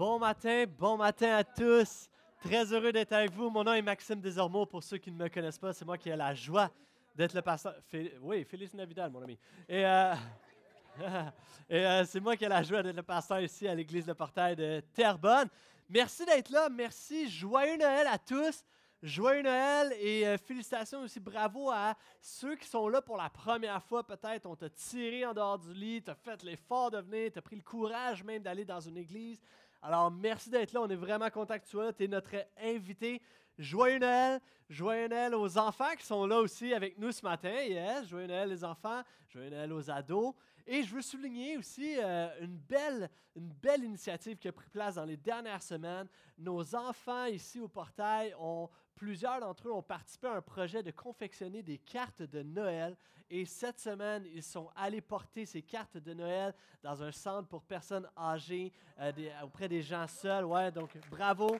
Bon matin, bon matin à tous. Très heureux d'être avec vous. Mon nom est Maxime Desormeaux. Pour ceux qui ne me connaissent pas, c'est moi qui ai la joie d'être le pasteur. Oui, Félix Navidal, mon ami. Et, euh, euh, c'est moi qui ai la joie d'être le pasteur ici à l'église de Portail de Terrebonne. Merci d'être là. Merci. Joyeux Noël à tous. Joyeux Noël et euh, félicitations aussi, bravo à ceux qui sont là pour la première fois peut-être. On t'a tiré en dehors du lit, t'as fait l'effort de venir, t'as pris le courage même d'aller dans une église. Alors merci d'être là, on est vraiment content que tu sois tu es notre invité. Joyeux Noël, joyeux Noël aux enfants qui sont là aussi avec nous ce matin. Yes, joyeux Noël les enfants, joyeux Noël aux ados. Et je veux souligner aussi euh, une, belle, une belle initiative qui a pris place dans les dernières semaines. Nos enfants ici au portail ont Plusieurs d'entre eux ont participé à un projet de confectionner des cartes de Noël et cette semaine, ils sont allés porter ces cartes de Noël dans un centre pour personnes âgées, euh, auprès des gens seuls. Ouais, donc bravo,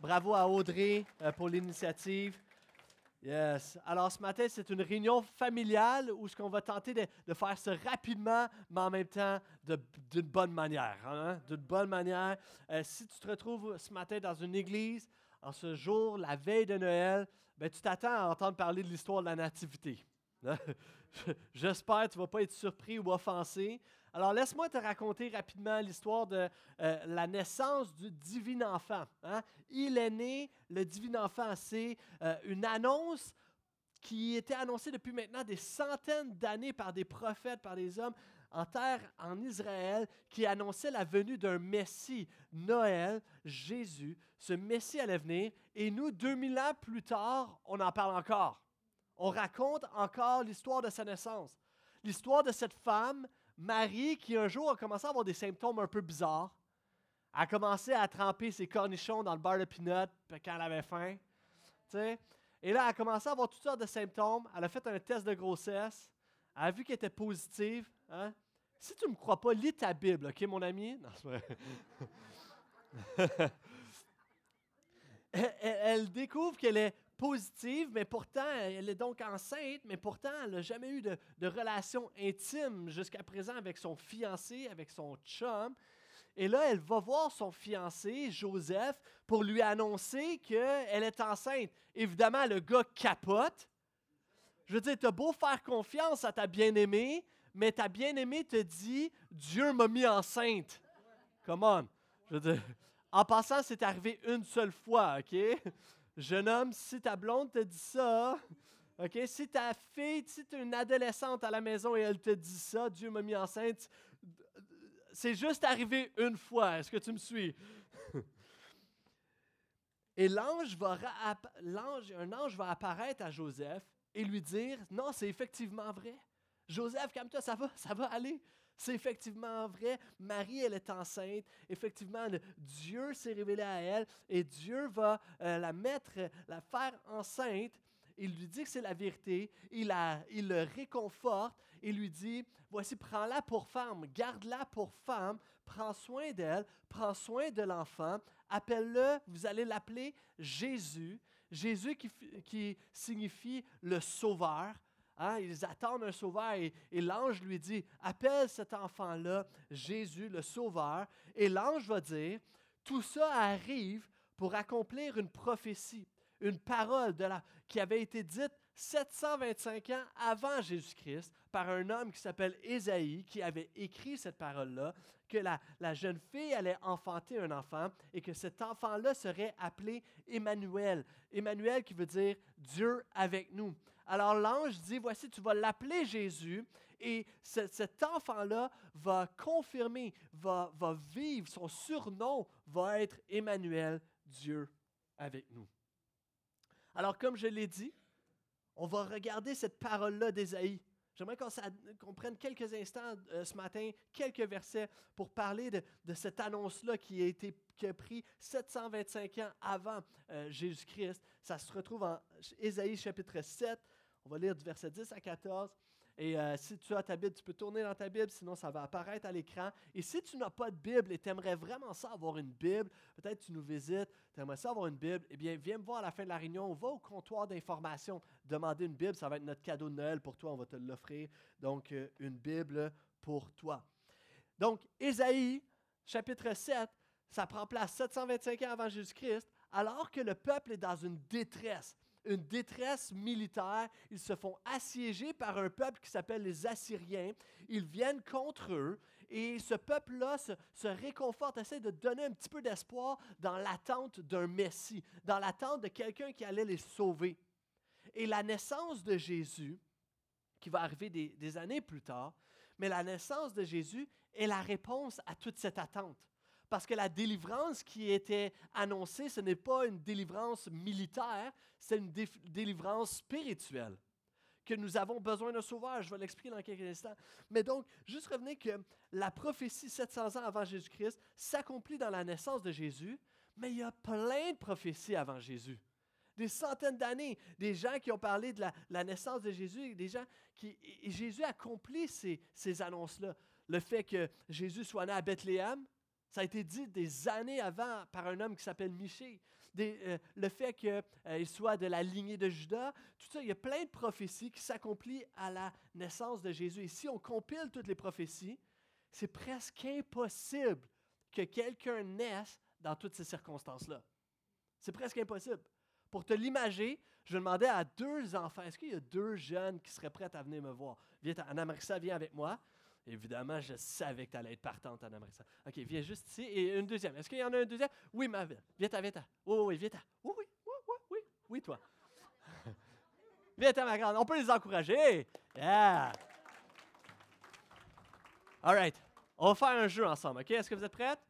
bravo à Audrey euh, pour l'initiative. Yes. Alors ce matin, c'est une réunion familiale où ce qu'on va tenter de, faire ça rapidement, mais en même temps d'une bonne manière. Hein? D'une bonne manière. Euh, si tu te retrouves ce matin dans une église, en ce jour, la veille de Noël, ben, tu t'attends à entendre parler de l'histoire de la Nativité. J'espère que tu ne vas pas être surpris ou offensé. Alors, laisse-moi te raconter rapidement l'histoire de euh, la naissance du divin enfant. Hein? Il est né, le divin enfant. C'est euh, une annonce qui était annoncée depuis maintenant des centaines d'années par des prophètes, par des hommes en terre, en Israël, qui annonçait la venue d'un Messie, Noël, Jésus. Ce Messie allait venir et nous, 2000 ans plus tard, on en parle encore. On raconte encore l'histoire de sa naissance. L'histoire de cette femme, Marie, qui un jour a commencé à avoir des symptômes un peu bizarres. A commencé à tremper ses cornichons dans le bar de peanut quand elle avait faim. Et là, elle a commencé à avoir toutes sortes de symptômes. Elle a fait un test de grossesse. Elle a vu qu'elle était positive. Hein? Si tu ne me crois pas, lis ta Bible, OK, mon ami? Elle, découvre qu'elle est positive, mais pourtant, elle est donc enceinte, mais pourtant, elle n'a jamais eu de, de relation intime jusqu'à présent avec son fiancé, avec son chum. Et là, elle va voir son fiancé, Joseph, pour lui annoncer qu'elle est enceinte. Évidemment, le gars capote. Je veux dire, tu as beau faire confiance à ta bien-aimée, mais ta bien-aimée te dit Dieu m'a mis enceinte. Come on. Je en passant, c'est arrivé une seule fois, OK? Jeune homme, si ta blonde te dit ça, OK? Si ta fille, si tu es une adolescente à la maison et elle te dit ça, Dieu m'a mis enceinte, c'est juste arrivé une fois. Est-ce que tu me suis? Et l'ange va, un ange va apparaître à Joseph et lui dire, non, c'est effectivement vrai. Joseph, calme-toi, ça va, ça va aller. C'est effectivement vrai. Marie, elle est enceinte. Effectivement, Dieu s'est révélé à elle et Dieu va euh, la mettre, la faire enceinte. Il lui dit que c'est la vérité. Il, la, il le réconforte et lui dit Voici, prends-la pour femme, garde-la pour femme, prends soin d'elle, prends soin de l'enfant, appelle-le, vous allez l'appeler Jésus. Jésus qui, qui signifie le sauveur. Hein, ils attendent un sauveur et, l'ange lui dit, appelle cet enfant-là Jésus, le sauveur. Et l'ange va dire, tout ça arrive pour accomplir une prophétie, une parole de la, qui avait été dite 725 ans avant Jésus-Christ par un homme qui s'appelle Ésaïe, qui avait écrit cette parole-là, que la, la, jeune fille allait enfanter un enfant et que cet enfant-là serait appelé Emmanuel. Emmanuel qui veut dire Dieu avec nous. Alors l'ange dit, voici, tu vas l'appeler Jésus et cet enfant-là va confirmer, va, vivre, son surnom va être Emmanuel, Dieu avec nous. Alors comme je l'ai dit, on va regarder cette parole-là d'Ésaïe. J'aimerais qu'on prenne quelques instants euh, ce matin, quelques versets pour parler de, cette annonce-là qui a été qui a pris 725 ans avant euh, Jésus-Christ. Ça se retrouve en Ésaïe chapitre 7. On va lire du verset 10 à 14. Et euh, si tu as ta Bible, tu peux tourner dans ta Bible, sinon ça va apparaître à l'écran. Et si tu n'as pas de Bible et tu aimerais vraiment ça avoir une Bible, peut-être tu nous visites, tu aimerais ça avoir une Bible, eh bien viens me voir à la fin de la réunion, va au comptoir d'information, demander une Bible, ça va être notre cadeau de Noël pour toi, on va te l'offrir. Donc euh, une Bible pour toi. Donc Ésaïe, chapitre 7, ça prend place 725 ans avant Jésus-Christ, alors que le peuple est dans une détresse, une détresse militaire. Ils se font assiéger par un peuple qui s'appelle les Assyriens. Ils viennent contre eux et ce peuple-là se, réconforte, essaie de donner un petit peu d'espoir dans l'attente d'un Messie, dans l'attente de quelqu'un qui allait les sauver. Et la naissance de Jésus, qui va arriver des années plus tard, mais la naissance de Jésus est la réponse à toute cette attente. Parce que la délivrance qui était annoncée, ce n'est pas une délivrance militaire, c'est une délivrance spirituelle. Que nous avons besoin d'un sauveur. Je vais l'expliquer dans quelques instants. Mais donc, juste revenez que la prophétie 700 ans avant Jésus-Christ s'accomplit dans la naissance de Jésus, mais il y a plein de prophéties avant Jésus. Des centaines d'années, des gens qui ont parlé de la, naissance de Jésus, des gens qui. Jésus accomplit ces annonces-là. Le fait que Jésus soit né à Bethléem, ça a été dit des années avant par un homme qui s'appelle Miché. Euh, le fait qu'il euh, soit de la lignée de Judas, tout ça, il y a plein de prophéties qui s'accomplissent à la naissance de Jésus. Et si on compile toutes les prophéties, c'est presque impossible que quelqu'un naisse dans toutes ces circonstances-là. C'est presque impossible. Pour te l'imager, je demandais à deux enfants, est-ce qu'il y a deux jeunes qui seraient prêts à venir me voir? Viens, Anna Marissa, viens avec moi. Évidemment, je savais que tu allais être partante, Anna Marissa. OK, viens juste ici. Et une deuxième. Est-ce qu'il y en a un deuxième? Oui, ma ville. Viens-t'en, viens-t'en. Oui, oui, viens-t'en. Oui, oui, oui, oui, oui, oui, toi. viens-t'en, ma grande. On peut les encourager. Yeah. All right. On va faire un jeu ensemble, OK? Est-ce que vous êtes prêtes?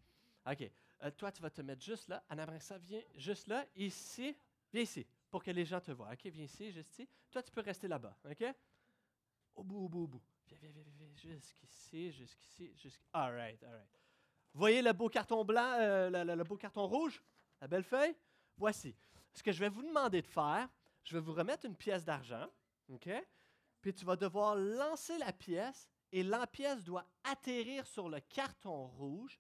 OK. Euh, toi, tu vas te mettre juste là. Anna Marissa, viens juste là. Ici. Viens ici, pour que les gens te voient. OK, viens ici, juste ici. Toi, tu peux rester là-bas, OK? Au bout, au bout, au bout. Viens, viens, viens, viens, jusqu'ici, jusqu'ici, jusqu'ici. All right, all right. Voyez le beau carton blanc, euh, beau carton rouge, la belle feuille? Voici. Ce que je vais vous demander de faire, je vais vous remettre une pièce d'argent, OK? Puis tu vas devoir lancer la pièce et la pièce doit atterrir sur le carton rouge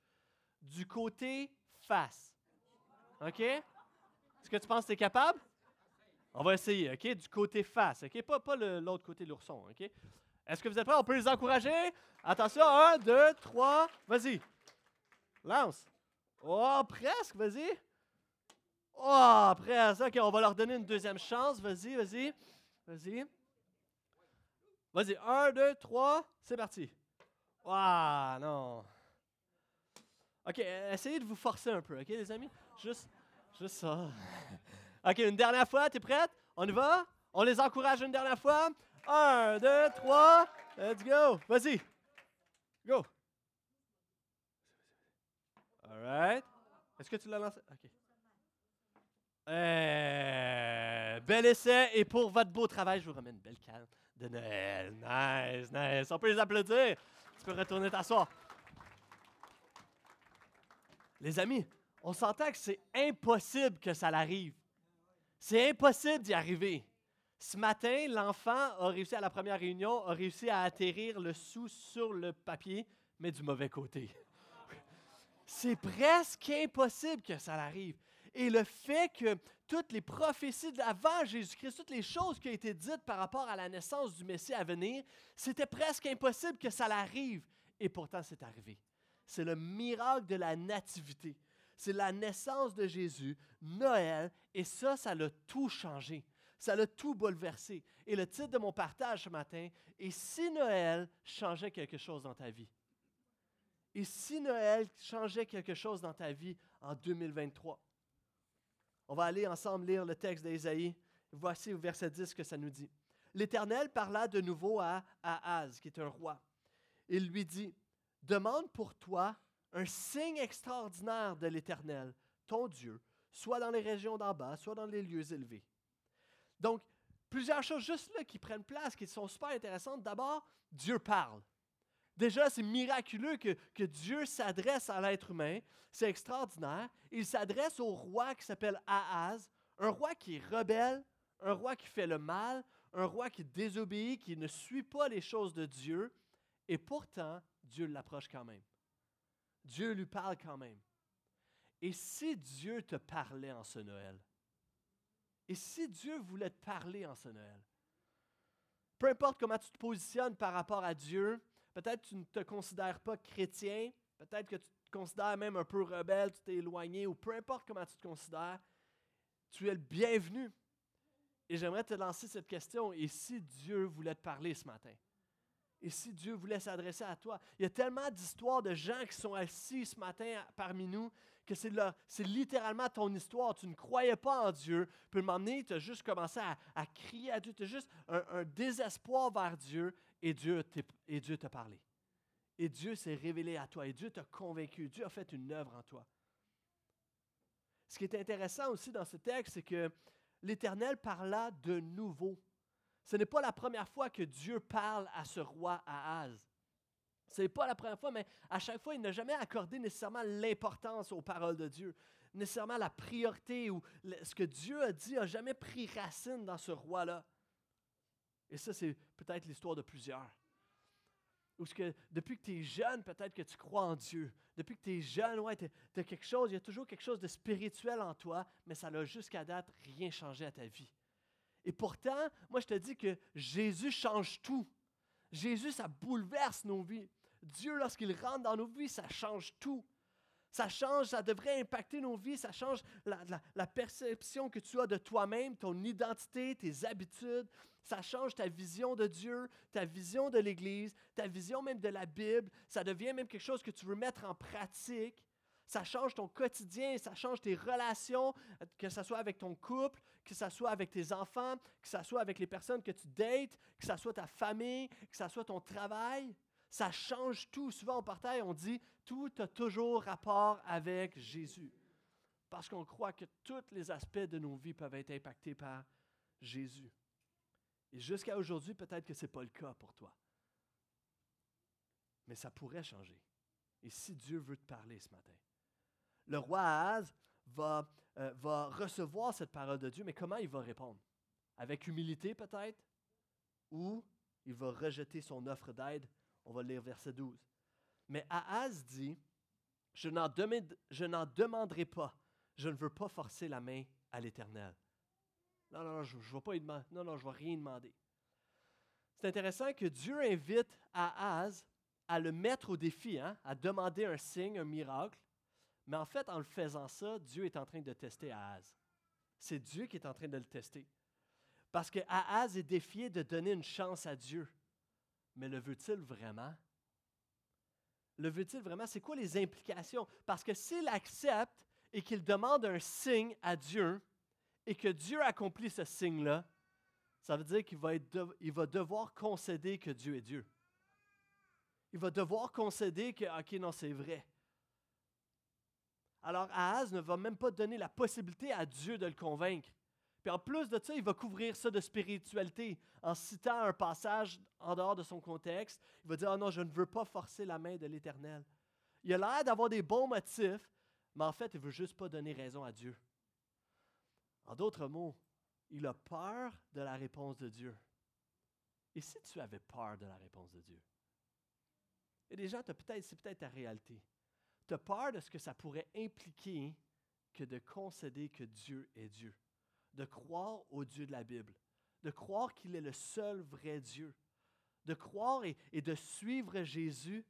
du côté face. OK? Est-ce que tu penses que tu es capable? On va essayer, OK? Du côté face, OK? Pas, pas l'autre côté de l'ourson, OK? Est-ce que vous êtes prêts? On peut les encourager? Attention, un, deux, trois, vas-y. Lance. Oh, presque, vas-y. Oh, presque. OK, on va leur donner une deuxième chance. Vas-y, vas-y. Vas-y. Vas-y, un, deux, trois, c'est parti. Ah, non. OK, essayez de vous forcer un peu, OK, les amis? Juste, juste ça. OK, une dernière fois, t'es prête? On y va? On les encourage une dernière fois? Un, deux, trois. Let's go. Vas-y. Go. All right. Est-ce que tu l'as lancé? OK. Eh, bel essai. Et pour votre beau travail, je vous remets une belle canne de Noël. Nice, nice. On peut les applaudir. Tu peux retourner t'asseoir. Les amis, on s'entend que c'est impossible que ça l'arrive. C'est impossible d'y arriver. Ce matin, l'enfant a réussi à la première réunion, a réussi à atterrir le sou sur le papier, mais du mauvais côté. C'est presque impossible que ça arrive. Et le fait que toutes les prophéties d'avant Jésus-Christ, toutes les choses qui ont été dites par rapport à la naissance du Messie à venir, c'était presque impossible que ça arrive. Et pourtant, c'est arrivé. C'est le miracle de la nativité. C'est la naissance de Jésus, Noël, et ça, ça l'a tout changé. Ça l'a tout bouleversé. Et le titre de mon partage ce matin est Si Noël changeait quelque chose dans ta vie. Et si Noël changeait quelque chose dans ta vie en 2023. On va aller ensemble lire le texte d'Ésaïe. Voici au verset 10 que ça nous dit. L'Éternel parla de nouveau à Ahaz, qui est un roi. Il lui dit, Demande pour toi un signe extraordinaire de l'Éternel, ton Dieu, soit dans les régions d'en bas, soit dans les lieux élevés. Donc, plusieurs choses juste là qui prennent place, qui sont super intéressantes. D'abord, Dieu parle. Déjà, c'est miraculeux que, Dieu s'adresse à l'être humain. C'est extraordinaire. Il s'adresse au roi qui s'appelle Ahaz, un roi qui est rebelle, un roi qui fait le mal, un roi qui désobéit, qui ne suit pas les choses de Dieu. Et pourtant, Dieu l'approche quand même. Dieu lui parle quand même. Et si Dieu te parlait en ce Noël? Et si Dieu voulait te parler en ce Noël, peu importe comment tu te positionnes par rapport à Dieu, peut-être que tu ne te considères pas chrétien, peut-être que tu te considères même un peu rebelle, tu t'es éloigné, ou peu importe comment tu te considères, tu es le bienvenu. Et j'aimerais te lancer cette question. Et si Dieu voulait te parler ce matin? Et si Dieu voulait s'adresser à toi? Il y a tellement d'histoires de gens qui sont assis ce matin parmi nous que c'est, littéralement ton histoire. Tu ne croyais pas en Dieu. Puis m'emmener, tu as juste commencé à, crier à Dieu. Tu as juste un, désespoir vers Dieu et Dieu, et Dieu t'a parlé. Et Dieu s'est révélé à toi et Dieu t'a convaincu. Dieu a fait une œuvre en toi. Ce qui est intéressant aussi dans ce texte, c'est que l'Éternel parla de nouveau. Ce n'est pas la première fois que Dieu parle à ce roi Ahaz. Ce n'est pas la première fois, mais à chaque fois, il n'a jamais accordé nécessairement l'importance aux paroles de Dieu. Nécessairement la priorité ou ce que Dieu a dit n'a jamais pris racine dans ce roi-là. Et ça, c'est peut-être l'histoire de plusieurs. Ou ce que depuis que tu es jeune, peut-être que tu crois en Dieu. Depuis que tu es jeune, ouais, tu as quelque chose, il y a toujours quelque chose de spirituel en toi, mais ça n'a jusqu'à date rien changé à ta vie. Et pourtant, moi je te dis que Jésus change tout. Jésus, ça bouleverse nos vies. Dieu, lorsqu'il rentre dans nos vies, ça change tout. Ça change, ça devrait impacter nos vies, ça change la, perception que tu as de toi-même, ton identité, tes habitudes. Ça change ta vision de Dieu, ta vision de l'Église, ta vision même de la Bible. Ça devient même quelque chose que tu veux mettre en pratique. Ça change ton quotidien, ça change tes relations, que ce soit avec ton couple, que ce soit avec tes enfants, que ce soit avec les personnes que tu dates, que ce soit ta famille, que ce soit ton travail. Ça change tout. Souvent, au partage, on dit tout a toujours rapport avec Jésus. Parce qu'on croit que tous les aspects de nos vies peuvent être impactés par Jésus. Et jusqu'à aujourd'hui, peut-être que ce n'est pas le cas pour toi. Mais ça pourrait changer. Et si Dieu veut te parler ce matin, le roi Ahaz va, euh, va recevoir cette parole de Dieu, mais comment il va répondre? Avec humilité peut-être? Ou il va rejeter son offre d'aide on va lire verset 12. Mais Ahaz dit, je n'en, demanderai pas, je ne veux pas forcer la main à l'Éternel. Non, non, non, je ne vais pas non, non, je vais rien demander. C'est intéressant que Dieu invite Ahaz à le mettre au défi, hein, à demander un signe, un miracle. Mais en fait, en le faisant ça, Dieu est en train de tester Ahaz. C'est Dieu qui est en train de le tester. Parce que Ahaz est défié de donner une chance à Dieu. Mais le veut-il vraiment? Le veut-il vraiment? C'est quoi les implications? Parce que s'il accepte et qu'il demande un signe à Dieu et que Dieu accomplit ce signe-là, ça veut dire qu'il va, devoir concéder que Dieu est Dieu. Il va devoir concéder que, OK, non, c'est vrai. Alors, Ahaz ne va même pas donner la possibilité à Dieu de le convaincre. Puis en plus de ça, il va couvrir ça de spiritualité en citant un passage en dehors de son contexte. Il va dire Ah non, je ne veux pas forcer la main de l'Éternel. Il a l'air d'avoir des bons motifs, mais en fait, il ne veut juste pas donner raison à Dieu. En d'autres mots, il a peur de la réponse de Dieu. Et si tu avais peur de la réponse de Dieu? Et gens, peut-être, c'est peut-être ta réalité. Tu as peur de ce que ça pourrait impliquer que de concéder que Dieu est Dieu de croire au Dieu de la Bible, de croire qu'il est le seul vrai Dieu, de croire et, de suivre Jésus,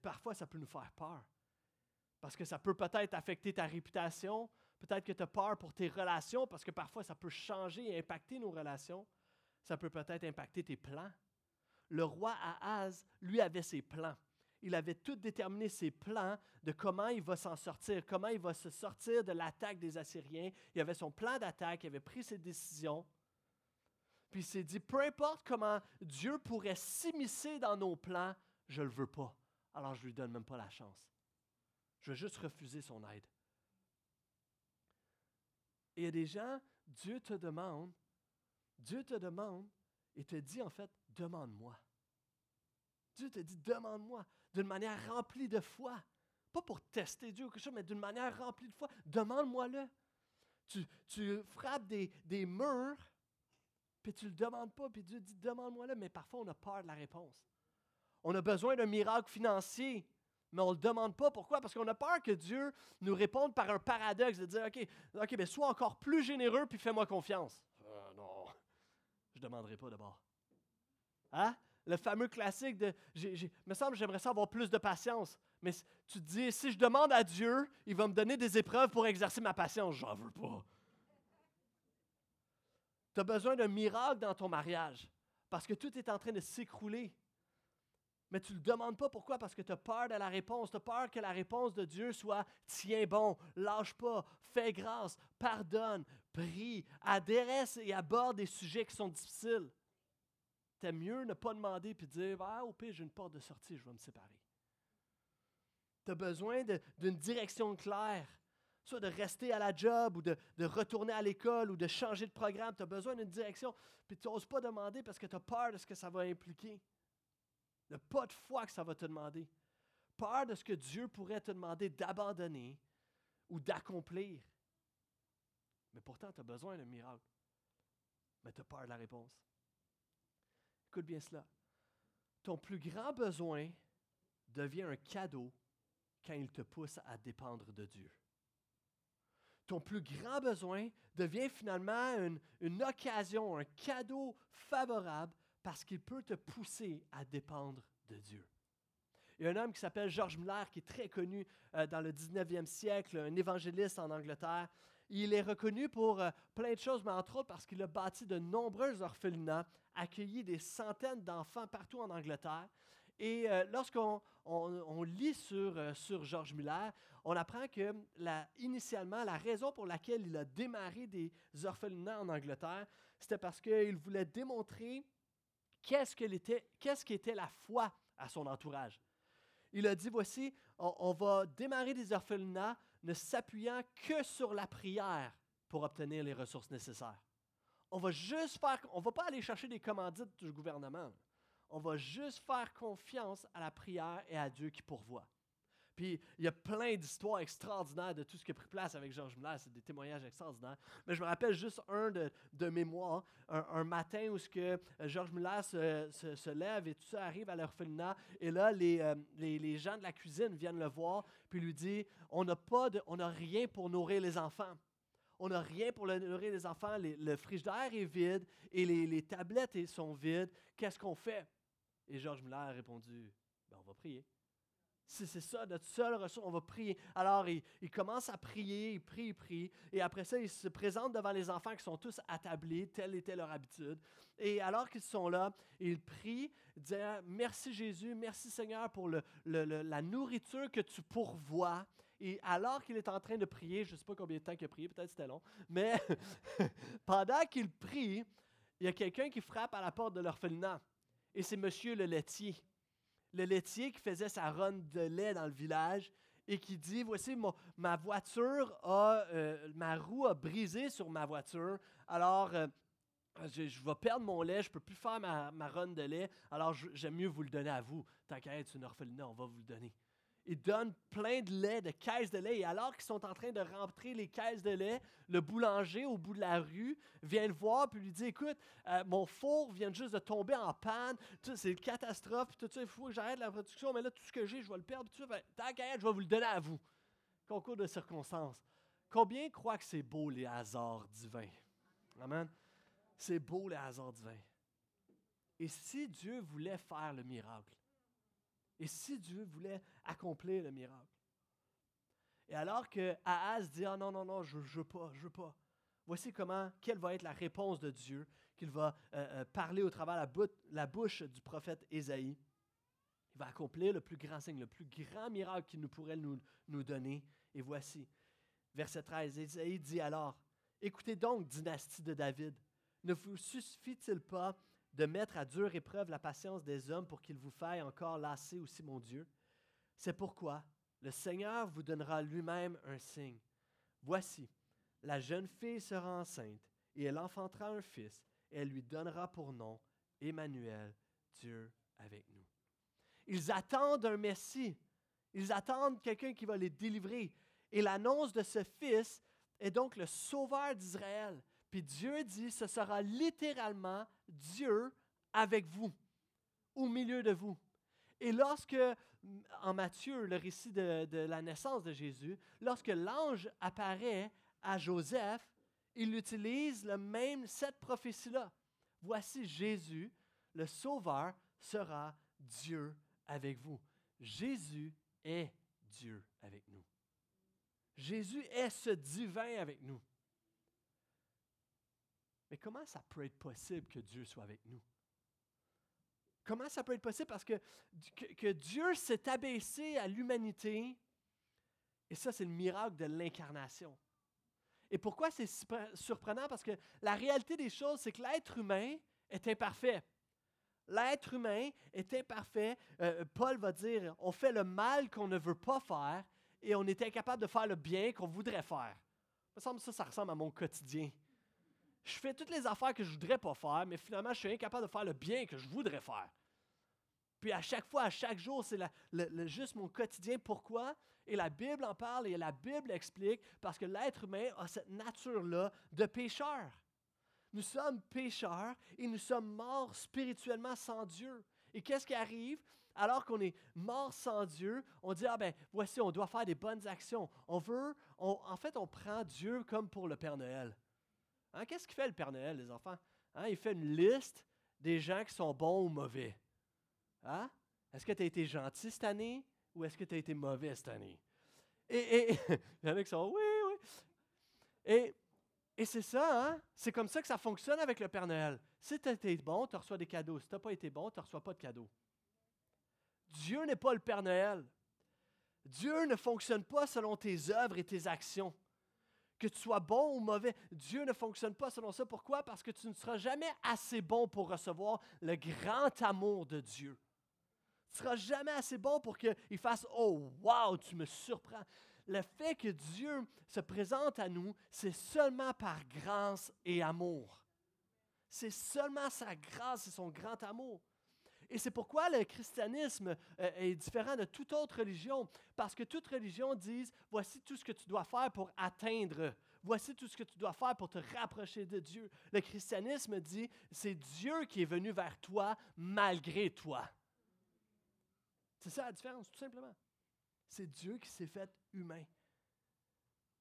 parfois ça peut nous faire peur. Parce que ça peut peut-être affecter ta réputation, peut-être que tu as peur pour tes relations, parce que parfois ça peut changer et impacter nos relations. Ça peut peut-être impacter tes plans. Le roi Ahaz, lui, avait ses plans il avait tout déterminé ses plans de comment il va s'en sortir, comment il va se sortir de l'attaque des Assyriens. Il avait son plan d'attaque, il avait pris ses décisions. Puis il s'est dit, peu importe comment Dieu pourrait s'immiscer dans nos plans, je ne le veux pas. Alors je ne lui donne même pas la chance. Je vais juste refuser son aide. Et il y a des gens, Dieu te demande, Dieu te demande et te dit en fait, demande-moi. Dieu te dit, demande-moi d'une manière remplie de foi. Pas pour tester Dieu ou quelque chose, mais d'une manière remplie de foi. Demande-moi-le. Tu, frappes des, des, murs, puis tu ne le demandes pas, puis Dieu dit, demande-moi-le. Mais parfois, on a peur de la réponse. On a besoin d'un miracle financier, mais on ne le demande pas. Pourquoi? Parce qu'on a peur que Dieu nous réponde par un paradoxe, de dire, OK, OK, mais sois encore plus généreux, puis fais-moi confiance. Euh, non, je ne demanderai pas d'abord. Hein? Le fameux classique de Il me semble j'aimerais ça avoir plus de patience. Mais tu te dis, si je demande à Dieu, il va me donner des épreuves pour exercer ma patience. J'en veux pas. Tu as besoin d'un miracle dans ton mariage parce que tout est en train de s'écrouler. Mais tu ne le demandes pas pourquoi? Parce que tu as peur de la réponse. Tu as peur que la réponse de Dieu soit Tiens bon, lâche pas, fais grâce, pardonne, prie, adresse et aborde des sujets qui sont difficiles. C'est mieux ne pas demander puis dire Ah, au pire, j'ai une porte de sortie, je vais me séparer. Tu as besoin d'une direction claire, soit de rester à la job ou de, de retourner à l'école ou de changer de programme. Tu as besoin d'une direction, puis tu n'oses pas demander parce que tu as peur de ce que ça va impliquer. Le pas de foi que ça va te demander. Peur de ce que Dieu pourrait te demander d'abandonner ou d'accomplir. Mais pourtant, tu as besoin d'un miracle. Mais tu as peur de la réponse. Écoute bien cela. Ton plus grand besoin devient un cadeau quand il te pousse à dépendre de Dieu. Ton plus grand besoin devient finalement une, occasion, un cadeau favorable parce qu'il peut te pousser à dépendre de Dieu. Il y a un homme qui s'appelle Georges Muller, qui est très connu euh, dans le 19e siècle, un évangéliste en Angleterre. Il est reconnu pour euh, plein de choses, mais entre autres parce qu'il a bâti de nombreux orphelinats, accueilli des centaines d'enfants partout en Angleterre. Et euh, lorsqu'on on, lit sur, sur Georges Muller, on apprend que la, initialement, la raison pour laquelle il a démarré des orphelinats en Angleterre, c'était parce qu'il voulait démontrer qu'est-ce qu'était était la foi à son entourage. Il a dit, voici, on, va démarrer des orphelinats ne s'appuyant que sur la prière pour obtenir les ressources nécessaires. On va va pas aller chercher des commandites du gouvernement. On va juste faire confiance à la prière et à Dieu qui pourvoit. Puis il y a plein d'histoires extraordinaires de tout ce qui a pris place avec Georges Muller. C'est des témoignages extraordinaires. Mais je me rappelle juste un de, de mémoire, un, matin où que euh, Georges Muller se, se, lève et tout ça arrive à l'orphelinat. Et là, les, euh, les, les, gens de la cuisine viennent le voir puis lui disent On n'a rien pour nourrir les enfants. On n'a rien pour nourrir les enfants. le frigidaire est vide et les, les tablettes sont vides. Qu'est-ce qu'on fait? Et Georges Muller a répondu ben, On va prier. C'est ça, notre seule ressource, on va prier. Alors, il, commence à prier, il prie, il prie. Et après ça, il se présente devant les enfants qui sont tous attablés, telle était leur habitude. Et alors qu'ils sont là, il prie, dit Merci Jésus, merci Seigneur pour le, la nourriture que tu pourvois. Et alors qu'il est en train de prier, je ne sais pas combien de temps il a prié, peut-être c'était long, mais pendant qu'il prie, il y a quelqu'un qui frappe à la porte de l'orphelinat. Et c'est monsieur le laitier le laitier qui faisait sa ronde de lait dans le village et qui dit Voici, ma voiture a, euh, ma roue a brisé sur ma voiture, alors euh, je, vais perdre mon lait, je ne peux plus faire ma, ma ronde de lait, alors j'aime mieux vous le donner à vous. Tant qu'à être une orphelinat, on va vous le donner ils donnent plein de lait, de caisses de lait. Et alors qu'ils sont en train de rentrer les caisses de lait, le boulanger au bout de la rue vient le voir puis lui dit Écoute, euh, mon four vient juste de tomber en panne, c'est une catastrophe, tout ça, il faut que j'arrête la production, mais là, tout ce que j'ai, je vais le perdre. Tout ça, je vais vous le donner à vous. Concours de circonstances. Combien croient que c'est beau les hasards divins? Amen. C'est beau les hasards divins. Et si Dieu voulait faire le miracle, et si Dieu voulait accomplir le miracle? Et alors que dit Ah non, non, non, je ne veux pas, je veux pas. Voici comment, quelle va être la réponse de Dieu qu'il va euh, euh, parler au travers la, la bouche du prophète Ésaïe. Il va accomplir le plus grand signe, le plus grand miracle qu'il nous pourrait nous, nous donner. Et voici, verset 13, Ésaïe dit alors, Écoutez donc, dynastie de David, ne vous suffit-il pas de mettre à dure épreuve la patience des hommes pour qu'ils vous fassent encore lasser aussi mon Dieu. C'est pourquoi le Seigneur vous donnera lui-même un signe. Voici, la jeune fille sera enceinte et elle enfantera un fils et elle lui donnera pour nom Emmanuel, Dieu avec nous. Ils attendent un Messie. Ils attendent quelqu'un qui va les délivrer. Et l'annonce de ce fils est donc le sauveur d'Israël. Puis Dieu dit, ce sera littéralement Dieu avec vous, au milieu de vous. Et lorsque, en Matthieu, le récit de, la naissance de Jésus, lorsque l'ange apparaît à Joseph, il utilise le même, cette prophétie-là. Voici Jésus, le Sauveur, sera Dieu avec vous. Jésus est Dieu avec nous. Jésus est ce divin avec nous. Mais comment ça peut être possible que Dieu soit avec nous? Comment ça peut être possible? Parce que, que, Dieu s'est abaissé à l'humanité, et ça, c'est le miracle de l'incarnation. Et pourquoi c'est surprenant? Parce que la réalité des choses, c'est que l'être humain est imparfait. L'être humain est imparfait. Euh, Paul va dire, on fait le mal qu'on ne veut pas faire et on est incapable de faire le bien qu'on voudrait faire. Ça ça, ça ressemble à mon quotidien je fais toutes les affaires que je voudrais pas faire, mais finalement, je suis incapable de faire le bien que je voudrais faire. Puis à chaque fois, à chaque jour, c'est juste mon quotidien. Pourquoi? Et la Bible en parle et la Bible explique parce que l'être humain a cette nature-là de pécheur. Nous sommes pécheurs et nous sommes morts spirituellement sans Dieu. Et qu'est-ce qui arrive? Alors qu'on est mort sans Dieu, on dit, ah ben, voici, on doit faire des bonnes actions. On veut, en fait, on prend Dieu comme pour le Père Noël. Hein, qu'est-ce qu'il fait le Père Noël, les enfants? Hein, il fait une liste des gens qui sont bons ou mauvais. Hein? Est-ce que tu as été gentil cette année ou est-ce que tu as été mauvais cette année? Et, il a qui sont oui, oui. Et, et c'est ça, hein? C'est comme ça que ça fonctionne avec le Père Noël. Si tu as été bon, tu reçois des cadeaux. Si tu n'as pas été bon, tu ne reçois pas de cadeaux. Dieu n'est pas le Père Noël. Dieu ne fonctionne pas selon tes œuvres et tes actions que tu sois bon ou mauvais. Dieu ne fonctionne pas selon ça. Pourquoi? Parce que tu ne seras jamais assez bon pour recevoir le grand amour de Dieu. Tu ne seras jamais assez bon pour qu'il fasse Oh, wow, tu me surprends. Le fait que Dieu se présente à nous, c'est seulement par grâce et amour. C'est seulement sa grâce et son grand amour. Et c'est pourquoi le christianisme euh, est différent de toute autre religion, parce que toute religion dit, voici tout ce que tu dois faire pour atteindre, voici tout ce que tu dois faire pour te rapprocher de Dieu. Le christianisme dit, c'est Dieu qui est venu vers toi malgré toi. C'est ça la différence, tout simplement. C'est Dieu qui s'est fait humain,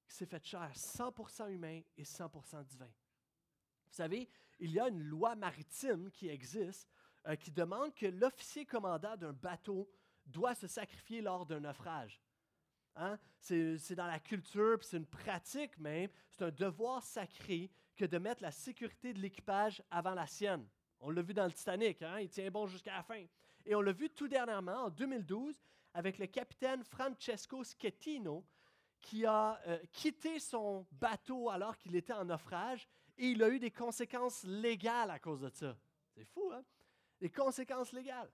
qui s'est fait chair, 100% humain et 100% divin. Vous savez, il y a une loi maritime qui existe euh, qui demande que l'officier commandant d'un bateau doit se sacrifier lors d'un naufrage. Hein? C'est dans la culture, c'est une pratique même, c'est un devoir sacré que de mettre la sécurité de l'équipage avant la sienne. On l'a vu dans le Titanic, hein? il tient bon jusqu'à la fin. Et on l'a vu tout dernièrement, en 2012, avec le capitaine Francesco Schettino, qui a euh, quitté son bateau alors qu'il était en naufrage et il a eu des conséquences légales à cause de ça. C'est fou, hein? Les conséquences légales.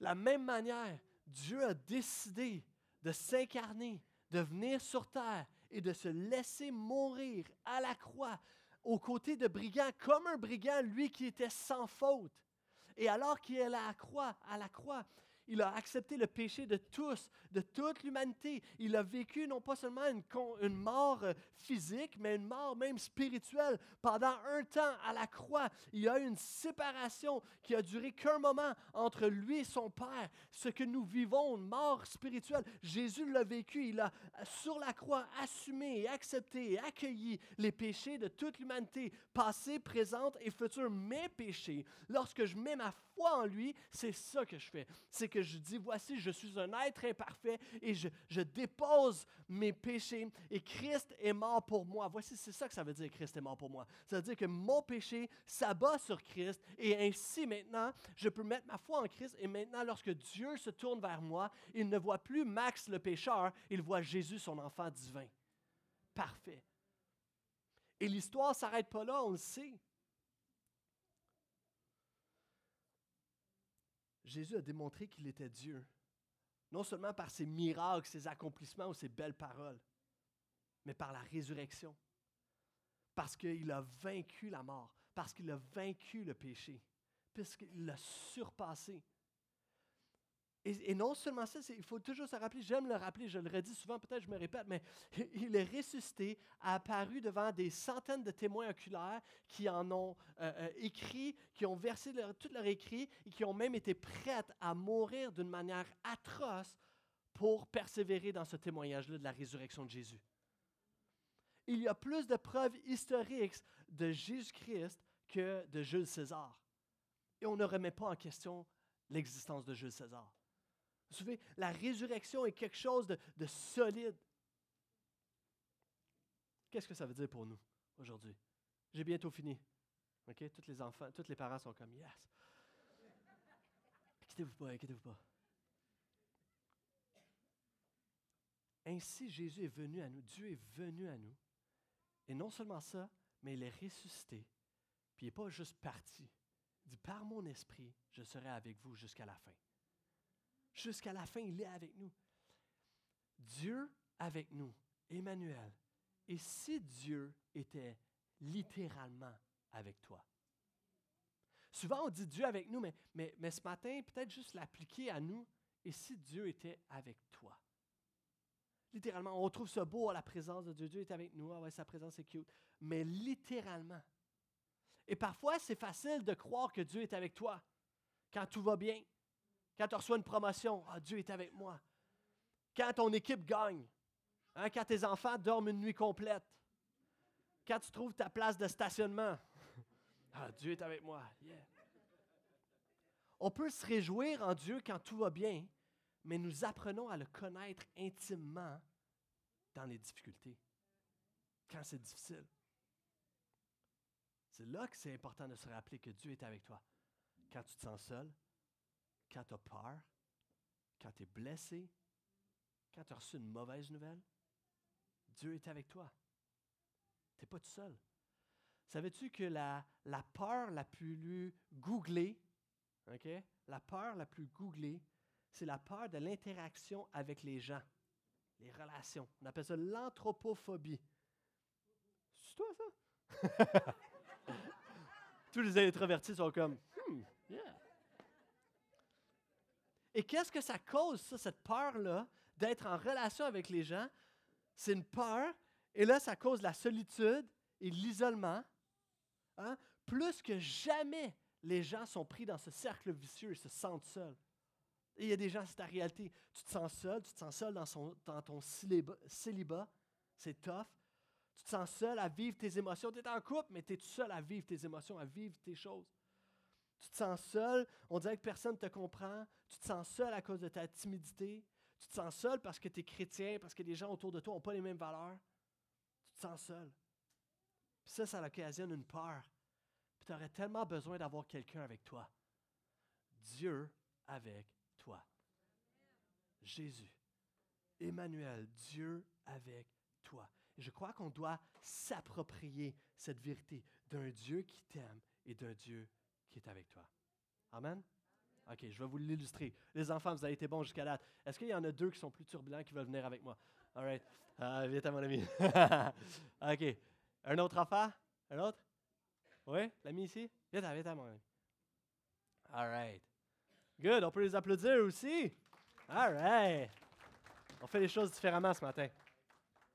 la même manière, Dieu a décidé de s'incarner, de venir sur terre et de se laisser mourir à la croix aux côtés de brigands, comme un brigand, lui qui était sans faute. Et alors qu'il est à la croix, à la croix, il a accepté le péché de tous, de toute l'humanité. Il a vécu non pas seulement une, mort euh, physique, mais une mort même spirituelle. Pendant un temps à la croix, il y a eu une séparation qui a duré qu'un moment entre lui et son Père. Ce que nous vivons, une mort spirituelle, Jésus l'a vécu. Il a sur la croix assumé et accepté et accueilli les péchés de toute l'humanité, passé, présente et futur, mes péchés. Lorsque je mets ma foi en lui, c'est ça que je fais. C'est que je dis, voici, je suis un être imparfait et je, je dépose mes péchés et Christ est mort pour moi. Voici, c'est ça que ça veut dire, Christ est mort pour moi. Ça veut dire que mon péché s'abat sur Christ et ainsi maintenant, je peux mettre ma foi en Christ et maintenant, lorsque Dieu se tourne vers moi, il ne voit plus Max le pécheur, il voit Jésus, son enfant divin. Parfait. Et l'histoire ne s'arrête pas là, on le sait. Jésus a démontré qu'il était Dieu, non seulement par ses miracles, ses accomplissements ou ses belles paroles, mais par la résurrection, parce qu'il a vaincu la mort, parce qu'il a vaincu le péché, puisqu'il l'a surpassé. Et, non seulement ça, il faut toujours se rappeler, j'aime le rappeler, je le redis souvent, peut-être je me répète, mais il est ressuscité, a apparu devant des centaines de témoins oculaires qui en ont euh, euh, écrit, qui ont versé tout leur écrit et qui ont même été prêts à mourir d'une manière atroce pour persévérer dans ce témoignage-là de la résurrection de Jésus. Il y a plus de preuves historiques de Jésus-Christ que de Jules César. Et on ne remet pas en question l'existence de Jules César. Vous savez, la résurrection est quelque chose de, de solide. Qu'est-ce que ça veut dire pour nous aujourd'hui? J'ai bientôt fini. OK? Tous les enfants, tous les parents sont comme Yes. Inquiétez-vous pas, inquiétez-vous pas. Ainsi, Jésus est venu à nous, Dieu est venu à nous. Et non seulement ça, mais il est ressuscité. Puis il n'est pas juste parti. Il dit, par mon esprit, je serai avec vous jusqu'à la fin. Jusqu'à la fin, il est avec nous. Dieu avec nous, Emmanuel. Et si Dieu était littéralement avec toi? Souvent, on dit Dieu avec nous, mais, mais, ce matin, peut-être juste l'appliquer à nous. Et si Dieu était avec toi? Littéralement, on trouve ce beau à la présence de Dieu. Dieu est avec nous. Ah ouais, sa présence est cute. Mais littéralement. Et parfois, c'est facile de croire que Dieu est avec toi quand tout va bien. Quand tu reçois une promotion, ah, Dieu est avec moi. Quand ton équipe gagne. Hein, quand tes enfants dorment une nuit complète. Quand tu trouves ta place de stationnement. Ah, Dieu est avec moi. On peut se réjouir en Dieu quand tout va bien, mais nous apprenons à le connaître intimement dans les difficultés, quand c'est difficile. C'est là que c'est important de se rappeler que Dieu est avec toi. Quand tu te sens seul, quand tu as peur, quand tu es blessé, quand tu as reçu une mauvaise nouvelle, Dieu est avec toi. Tu n'es pas tout seul. Savais-tu que la, la peur la plus googlée? La peur la plus googlée, c'est la peur de l'interaction avec les gens, les relations. On appelle ça l'anthropophobie. C'est toi, ça? Tous les introvertis sont comme, hmm, yeah. Et qu'est-ce que ça cause, ça, cette peur-là, d'être en relation avec les gens? C'est une peur, et là, ça cause la solitude et l'isolement. Hein? Plus que jamais, les gens sont pris dans ce cercle vicieux et se sentent seuls. Et il y a des gens, c'est ta réalité. Tu te sens seul, tu te sens seul dans, ton célibat. C'est tough. Tu te sens seul à vivre tes émotions. Tu es en couple, mais tu es seul à vivre tes émotions, à vivre tes choses. Tu te sens seul, on dirait que personne ne te comprend. Tu te sens seul à cause de ta timidité. Tu te sens seul parce que tu es chrétien, parce que les gens autour de toi n'ont pas les mêmes valeurs. Tu te sens seul. Puis ça, ça occasionne une peur. Tu aurais tellement besoin d'avoir quelqu'un avec toi. Dieu avec toi. Jésus, Emmanuel, Dieu avec toi. Je crois qu'on doit s'approprier cette vérité d'un Dieu qui t'aime et d'un Dieu qui est avec toi. Amen? OK, je vais vous l'illustrer. Les enfants, vous avez été bons jusqu'à date. Est-ce qu'il y en a deux qui sont plus turbulents qui veulent venir avec moi? All right. Uh, viens à mon ami. OK. Un autre enfant? Un autre? Oui? L'ami ici? Viens, viens à mon ami. All right. Good, on peut les applaudir aussi. All right. On fait les choses différemment ce matin.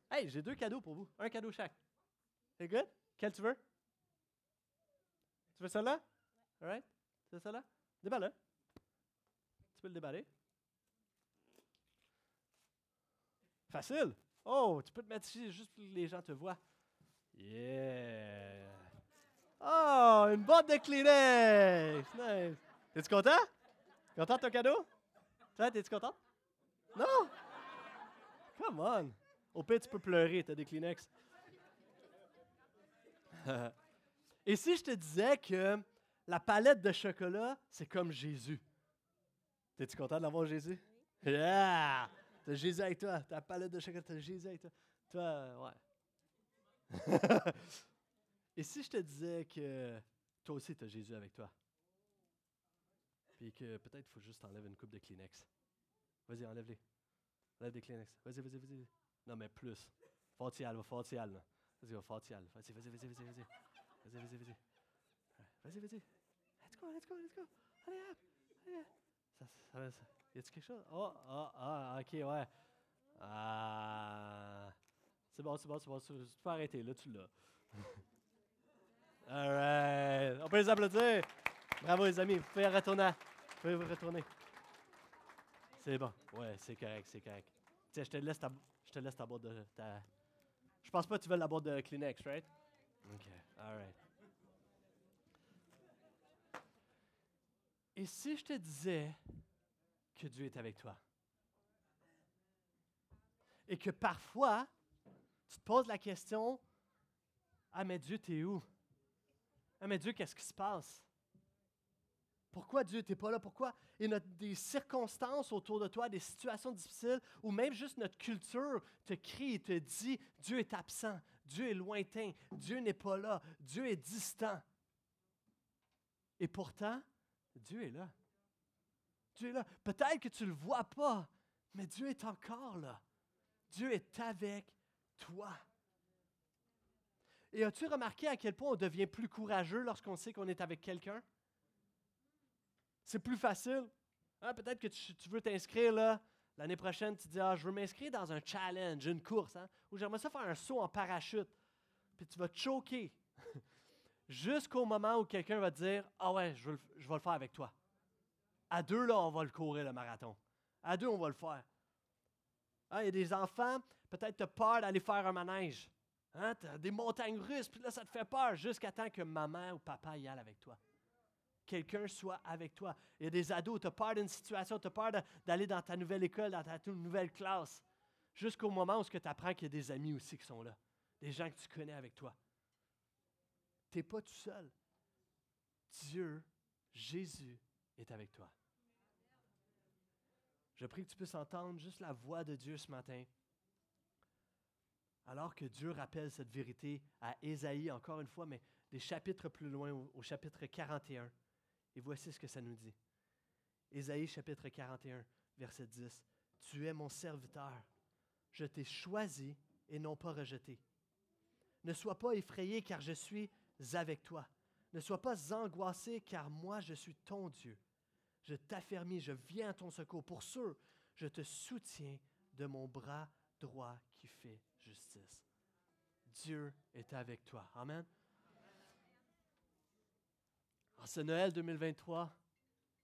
Hey, j'ai deux cadeaux pour vous. Un cadeau chaque. C'est good? Quel tu veux? Tu veux celui-là? All right? Tu veux celui-là? Déballe-le. Tu peux le déballer. Facile. Oh, tu peux te mettre ici juste pour que les gens te voient. Yeah. Oh, une boîte de Kleenex. Nice. Es-tu content? Content de ton cadeau? Toi, t'es-tu content? Non? Come on! Au pire, tu peux pleurer, t'as des Kleenex. Et si je te disais que la palette de chocolat, c'est comme Jésus? T'es-tu content d'avoir Jésus? Yeah! T'as Jésus avec toi. Ta palette de chocolat, t'as Jésus avec toi. Toi, ouais. Et si je te disais que toi aussi, t'as Jésus avec toi? Puis que peut-être il faut juste enlever une coupe de Kleenex. Vas-y, enlève-les. Enlève des Kleenex. Vas-y, vas-y, vas-y. Non, mais plus. Fortial, va fortial. Vas-y, va fortial. Vas-y, vas-y, vas-y, vas-y, vas-y. Vas-y, vas-y, vas-y. Vas-y, go, let's go, let's go. Allez, hop. Allez. Ça, ça, ça. Y a-tu quelque chose? Oh, oh, ah, ok, ouais. Ah. C'est bon, c'est bon, c'est bon. Tu peux arrêter, là, tu l'as. All right. On peut les applaudir. Bravo, les amis. Vous pouvez retourner. Vous pouvez vous retourner. C'est bon. Ouais, c'est correct, c'est correct. Tiens, je te laisse ta, je te laisse ta boîte de. Ta... Je pense pas que tu veux la boîte de Kleenex, right? OK. All right. Et si je te disais que Dieu est avec toi? Et que parfois, tu te poses la question, ah mais Dieu, t'es où? Ah mais Dieu, qu'est-ce qui se passe? Pourquoi Dieu, t'es pas là? Pourquoi a des circonstances autour de toi, des situations difficiles, ou même juste notre culture te crie et te dit, Dieu est absent, Dieu est lointain, Dieu n'est pas là, Dieu est distant. Et pourtant, Dieu est là. Dieu est là. Peut-être que tu ne le vois pas, mais Dieu est encore là. Dieu est avec toi. Et as-tu remarqué à quel point on devient plus courageux lorsqu'on sait qu'on est avec quelqu'un? C'est plus facile. Hein, peut-être que tu, veux t'inscrire là. L'année prochaine, tu dis Ah, je veux m'inscrire dans un challenge, une course, hein, ou j'aimerais ça faire un saut en parachute. Puis tu vas te choquer. Jusqu'au moment où quelqu'un va dire Ah ouais, je, vais le faire avec toi. À deux, là, on va le courir, le marathon. À deux, on va le faire. Hein, il y a des enfants, peut-être tu as peur d'aller faire un manège. Hein, des montagnes russes, puis là, ça te fait peur jusqu'à temps que maman ou papa y aille avec toi. Quelqu'un soit avec toi. Il y a des ados, tu as peur d'une situation, tu as peur d'aller dans ta nouvelle école, dans ta nouvelle classe, jusqu'au moment où tu apprends qu'il y a des amis aussi qui sont là, des gens que tu connais avec toi. Tu n'es pas tout seul. Dieu, Jésus, est avec toi. Je prie que tu puisses entendre juste la voix de Dieu ce matin. Alors que Dieu rappelle cette vérité à Ésaïe, encore une fois, mais des chapitres plus loin, au, chapitre 41. Et voici ce que ça nous dit. Ésaïe chapitre 41, verset 10. Tu es mon serviteur. Je t'ai choisi et non pas rejeté. Ne sois pas effrayé car je suis avec toi. Ne sois pas angoissé car moi je suis ton Dieu. Je t'affermis, je viens à ton secours. Pour sûr, je te soutiens de mon bras droit qui fait justice. Dieu est avec toi. Amen. En ce Noël 2023,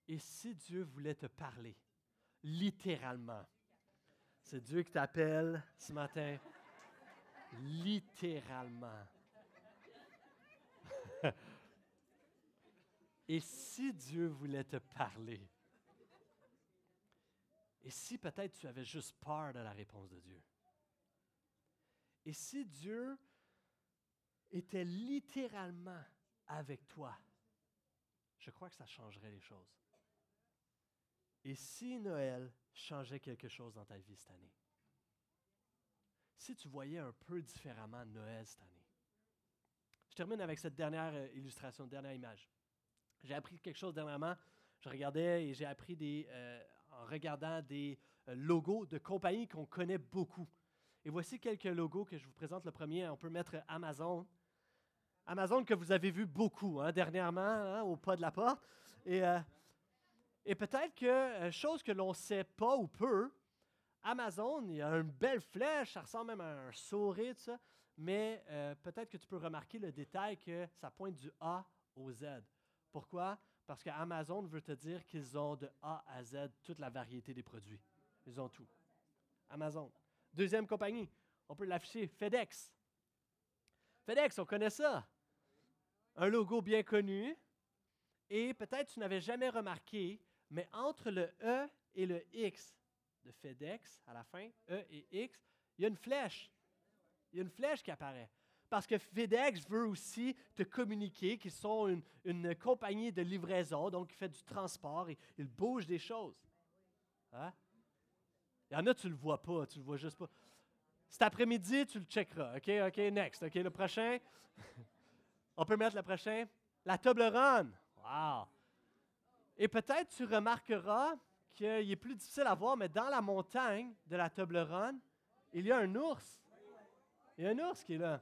et si Dieu voulait te parler, littéralement, c'est Dieu qui t'appelle ce matin, littéralement. Et si Dieu voulait te parler, et si peut-être tu avais juste peur de la réponse de Dieu, et si Dieu était littéralement avec toi, je crois que ça changerait les choses. Et si Noël changeait quelque chose dans ta vie cette année? Si tu voyais un peu différemment Noël cette année? Je termine avec cette dernière euh, illustration, dernière image. J'ai appris quelque chose dernièrement. Je regardais et j'ai appris des, euh, en regardant des euh, logos de compagnies qu'on connaît beaucoup. Et voici quelques logos que je vous présente. Le premier, on peut mettre Amazon. Amazon que vous avez vu beaucoup hein, dernièrement hein, au pas de la porte. Et, euh, peut-être que, chose que l'on ne sait pas ou peu, Amazon, il y a une belle flèche, ça ressemble même à un sourire, tout ça, mais peut-être que tu peux remarquer le détail que ça pointe du A au Z. Pourquoi? Parce qu'Amazon veut te dire qu'ils ont de A à Z toute la variété des produits. Ils ont tout. Amazon. Deuxième compagnie, on peut l'afficher, FedEx. FedEx, on connaît ça un logo bien connu. Et peut-être tu n'avais jamais remarqué, mais entre le E et le X de FedEx, à la fin, E et X, il y a une flèche. Il y a une flèche qui apparaît. Parce que FedEx veut aussi te communiquer qu'ils sont une, compagnie de livraison, donc qui fait du transport et ils bougent des choses. Hein? Il y en a, tu ne le vois pas, tu ne le vois juste pas. Cet après-midi, tu le checkeras. OK, OK, next. OK, le prochain. On peut mettre le prochain. La Toblerone. Wow! Et peut-être tu remarqueras qu'il est plus difficile à voir, mais dans la montagne de la Toblerone, il y a un ours. Il y a un ours qui est là.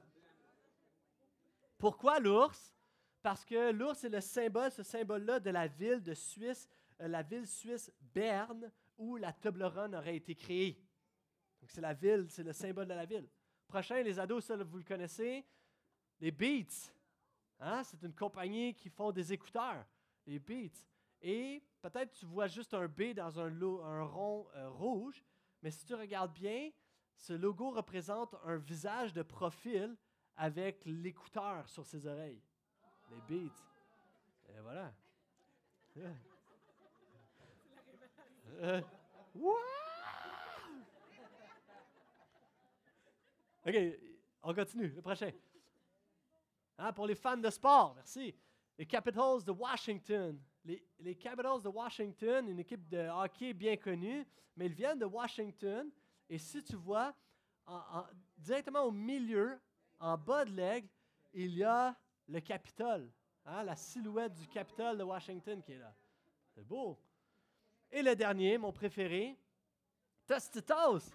Pourquoi l'ours? Parce que l'ours est le symbole, ce symbole-là de la ville de Suisse, euh, la ville suisse Berne, où la Toblerone aurait été créée. Donc c'est la ville, c'est le symbole de la ville. Prochain, les ados, ça, vous le connaissez, les Beats. Hein? C'est une compagnie qui font des écouteurs, les Beats. Et peut-être tu vois juste un B dans un, rond euh, rouge, mais si tu regardes bien, ce logo représente un visage de profil avec l'écouteur sur ses oreilles. Les Beats. Et voilà. Euh, wow! OK, on continue. Le prochain. Hein, pour les fans de sport, merci. Les Capitals de Washington. Les, Capitals de Washington, une équipe de hockey bien connue, mais ils viennent de Washington. Et si tu vois, directement au milieu, en bas de l'aigle, il y a le Capitole, hein, la silhouette du Capitole de Washington qui est là. C'est beau. Et le dernier, mon préféré, Tostitos.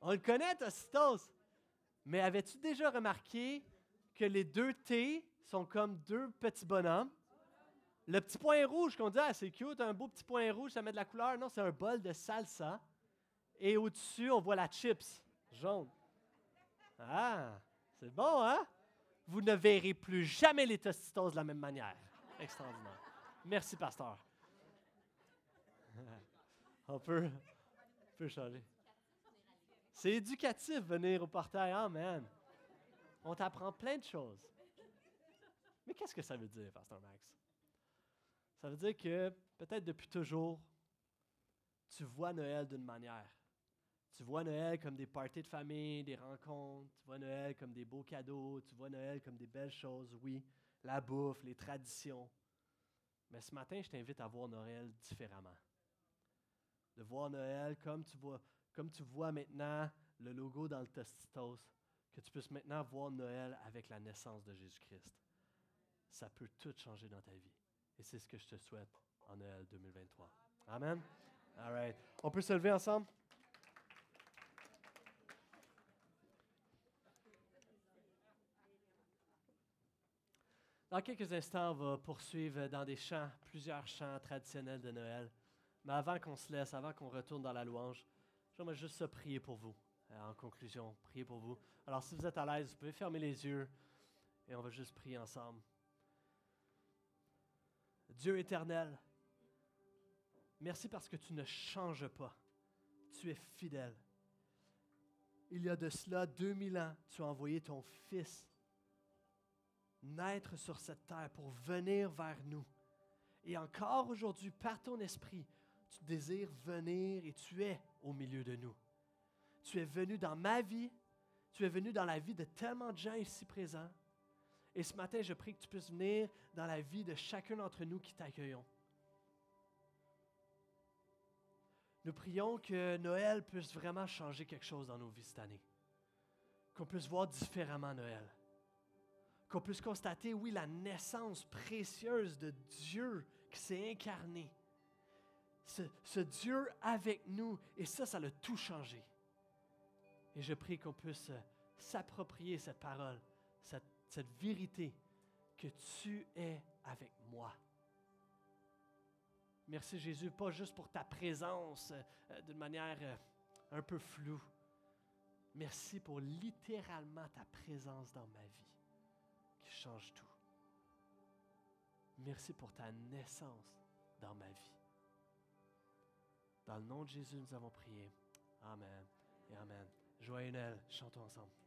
On le connaît, Tostitos. Mais avais-tu déjà remarqué que les deux T sont comme deux petits bonhommes? Le petit point rouge qu'on dit, ah, c'est cute, un beau petit point rouge, ça met de la couleur. Non, c'est un bol de salsa. Et au-dessus, on voit la chips jaune. Ah, c'est bon, hein? Vous ne verrez plus jamais les Tostitos de la même manière. Extraordinaire. Merci, pasteur. on, peut, on peut changer. C'est éducatif venir au portail. Amen. On t'apprend plein de choses. Mais qu'est-ce que ça veut dire, Pasteur Max? Ça veut dire que peut-être depuis toujours, tu vois Noël d'une manière. Tu vois Noël comme des parties de famille, des rencontres. Tu vois Noël comme des beaux cadeaux. Tu vois Noël comme des belles choses, oui. La bouffe, les traditions. Mais ce matin, je t'invite à voir Noël différemment. De voir Noël comme tu vois, comme tu vois maintenant le logo dans le Tostitos, que tu puisses maintenant voir Noël avec la naissance de Jésus-Christ. Ça peut tout changer dans ta vie. Et c'est ce que je te souhaite en Noël 2023. Amen. All right. On peut se lever ensemble? Dans quelques instants, on va poursuivre dans des chants, plusieurs chants traditionnels de Noël. Mais avant qu'on se laisse, avant qu'on retourne dans la louange, j'aimerais juste prier pour vous. Euh, en conclusion, prier pour vous. Alors, si vous êtes à l'aise, vous pouvez fermer les yeux et on va juste prier ensemble. Dieu éternel, merci parce que tu ne changes pas. Tu es fidèle. Il y a de cela 2000 ans, tu as envoyé ton Fils naître sur cette terre pour venir vers nous. Et encore aujourd'hui, par ton esprit, tu désires venir et tu es au milieu de nous. Tu es venu dans ma vie, tu es venu dans la vie de tellement de gens ici présents. Et ce matin, je prie que tu puisses venir dans la vie de chacun d'entre nous qui t'accueillons. Nous prions que Noël puisse vraiment changer quelque chose dans nos vies cette année. Qu'on puisse voir différemment Noël qu'on puisse constater, oui, la naissance précieuse de Dieu qui s'est incarné. Ce, Dieu avec nous, et ça, ça l'a tout changé. Et je prie qu'on puisse s'approprier cette parole, cette, vérité, que tu es avec moi. Merci Jésus, pas juste pour ta présence euh, d'une manière euh, un peu floue. Merci pour littéralement ta présence dans ma vie change tout. Merci pour ta naissance dans ma vie. Dans le nom de Jésus, nous avons prié. Amen et Amen. Joyeux Noël, chantons ensemble.